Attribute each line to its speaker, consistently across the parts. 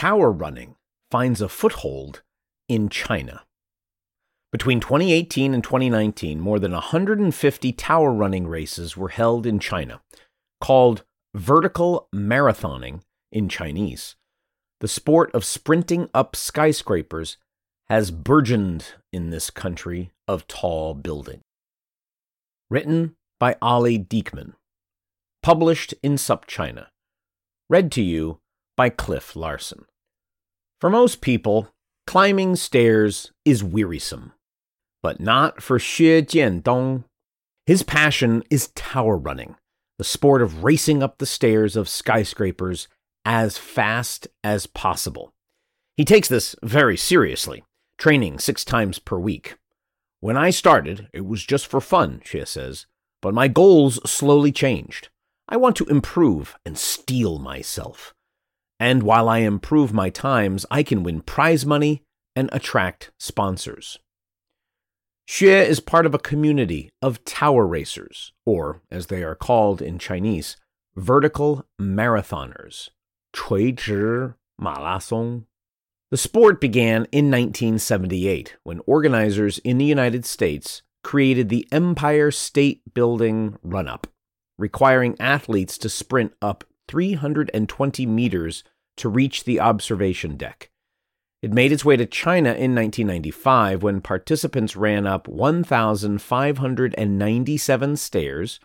Speaker 1: Tower running finds a foothold in China. Between 2018 and 2019, more than 150 tower running races were held in China, called vertical marathoning in Chinese. The sport of sprinting up skyscrapers has burgeoned in this country of tall building. Written by Olli Dieckmann. Published in SupChina. Read to you by Cliff Larsen. For most people, climbing stairs is wearisome but not for Xue Jiandong. His passion is tower running, the sport of racing up the stairs of skyscrapers as fast as possible. He takes this very seriously, training six times per week. When I started, it was just for fun, Xue says, but my goals slowly changed. I want to improve and steel myself. And while I improve my times, I can win prize money and attract sponsors. Xue is part of a community of tower racers, or as they are called in Chinese, vertical marathoners, 垂直马拉松. The sport began in 1978 when organizers in the United States created the Empire State Building Run Up, requiring athletes to sprint up 320 meters to reach the observation deck. It made its way to China in 1995 when participants ran up 1,597 stairs,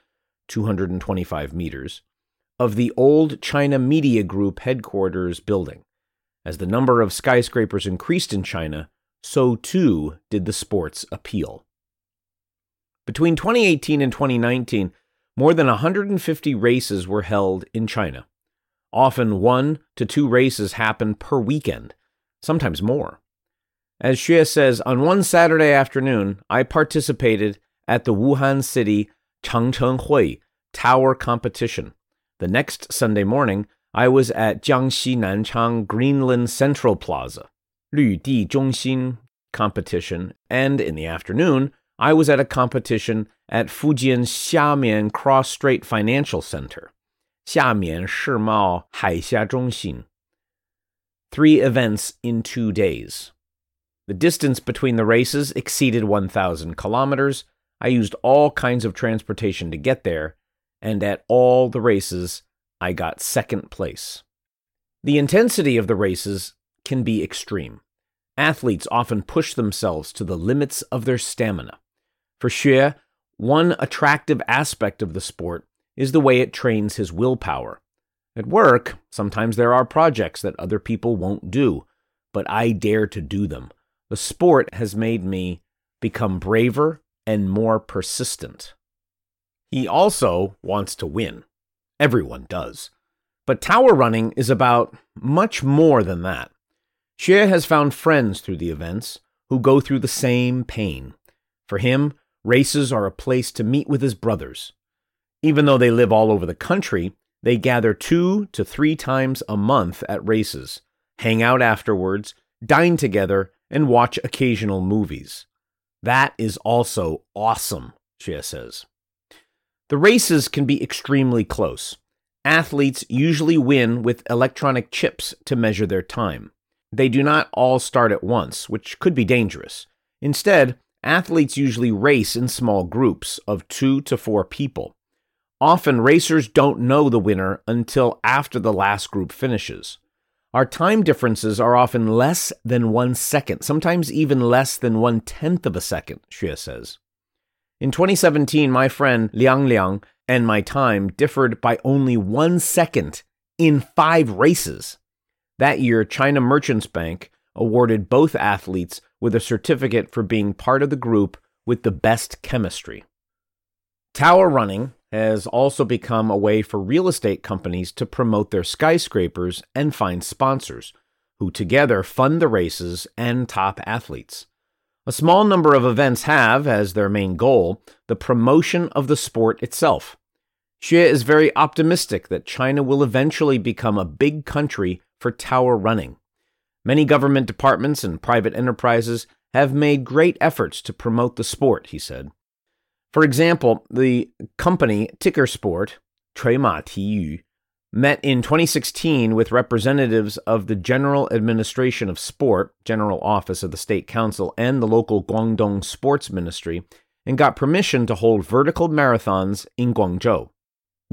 Speaker 1: 225 meters, of the old China Media Group headquarters building. As the number of skyscrapers increased in China, so too did the sport's appeal. Between 2018 and 2019, more than 150 races were held in China. Often one to two races happened per weekend sometimes more. As Xue says, on one Saturday afternoon, I participated at the Wuhan City Changcheng Hui Tower Competition. The next Sunday morning, I was at Jiangxi Nanchang Greenland Central Plaza, Lü Di Zhongxin competition, and in the afternoon, I was at a competition at Fujian Xiamen Cross Strait Financial Center, Xiamen Shimao Haixia Zhongxin three events in two days. The distance between the races exceeded 1,000 kilometers. I used all kinds of transportation to get there, and at all the races, I got second place. The intensity of the races can be extreme. Athletes often push themselves to the limits of their stamina. For Xue, one attractive aspect of the sport is the way it trains his willpower. At work, sometimes there are projects that other people won't do, but I dare to do them. The sport has made me become braver and more persistent. He also wants to win. Everyone does. But tower running is about much more than that. Xue has found friends through the events who go through the same pain. For him, races are a place to meet with his brothers. Even though they live all over the country, they gather two to three times a month at races, hang out afterwards, dine together, and watch occasional movies. That is also awesome, Xue says. The races can be extremely close. Athletes usually win with electronic chips to measure their time. They do not all start at once, which could be dangerous. Instead, athletes usually race in small groups of two to four people. Often, racers don't know the winner until after the last group finishes. Our time differences are often less than one second, sometimes even less than one tenth of a second, Xue says. In 2017, my friend Liang Liang and my time differed by only one second in five races. That year, China Merchants Bank awarded both athletes with a certificate for being part of the group with the best chemistry. Tower running has also become a way for real estate companies to promote their skyscrapers and find sponsors, who together fund the races and top athletes. A small number of events have, as their main goal, the promotion of the sport itself. Xue is very optimistic that China will eventually become a big country for tower running. Many government departments and private enterprises have made great efforts to promote the sport, he said. For example, the company Ticker Sport, Treima Tiyu, met in 2016 with representatives of the General Administration of Sport, General Office of the State Council, and the local Guangdong Sports Ministry, and got permission to hold vertical marathons in Guangzhou.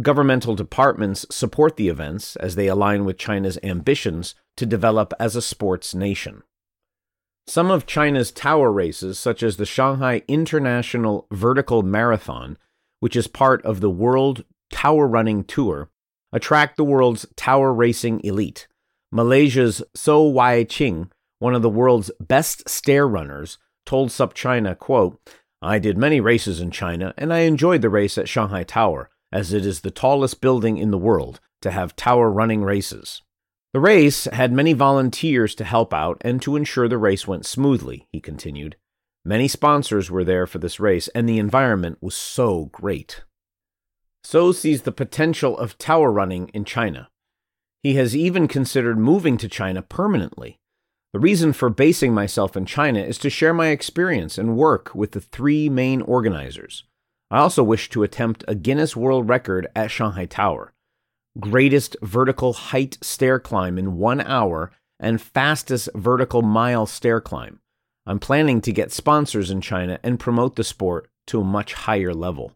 Speaker 1: Governmental departments support the events as they align with China's ambitions to develop as a sports nation. Some of China's tower races, such as the Shanghai International Vertical Marathon, which is part of the World Tower Running Tour, attract the world's tower racing elite. Malaysia's Soh Wai Ching, one of the world's best stair runners, told SupChina, quote, I did many races in China, and I enjoyed the race at Shanghai Tower, as it is the tallest building in the world to have tower running races. The race had many volunteers to help out and to ensure the race went smoothly, he continued. Many sponsors were there for this race, and the environment was so great. Soh sees the potential of tower running in China. He has even considered moving to China permanently. The reason for basing myself in China is to share my experience and work with the three main organizers. I also wish to attempt a Guinness World Record at Shanghai Tower greatest vertical height stair climb in one hour, and fastest vertical mile stair climb. I'm planning to get sponsors in China and promote the sport to a much higher level.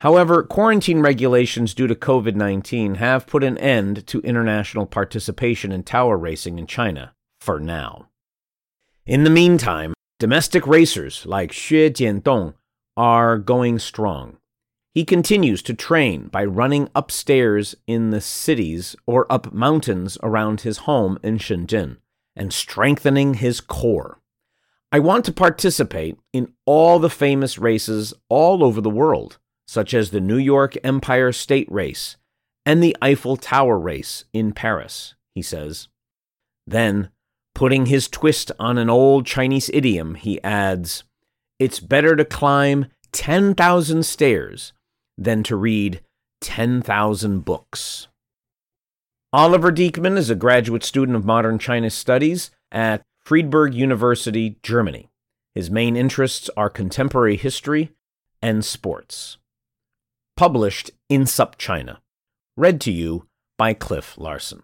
Speaker 1: However, quarantine regulations due to COVID 19 have put an end to international participation in tower racing in China, for now. In the meantime, domestic racers like Xue Jiandong are going strong. He continues to train by running upstairs in the cities or up mountains around his home in Shenzhen and strengthening his core. I want to participate in all the famous races all over the world, such as the New York Empire State Race and the Eiffel Tower Race in Paris, he says. Then, putting his twist on an old Chinese idiom, he adds, It's better to climb 10,000 stairs than to read 10,000 books. Oliver Dieckmann is a graduate student of modern China studies at Friedberg University, Germany. His main interests are contemporary history and sports. Published in SupChina. Read to you by Cliff Larsen.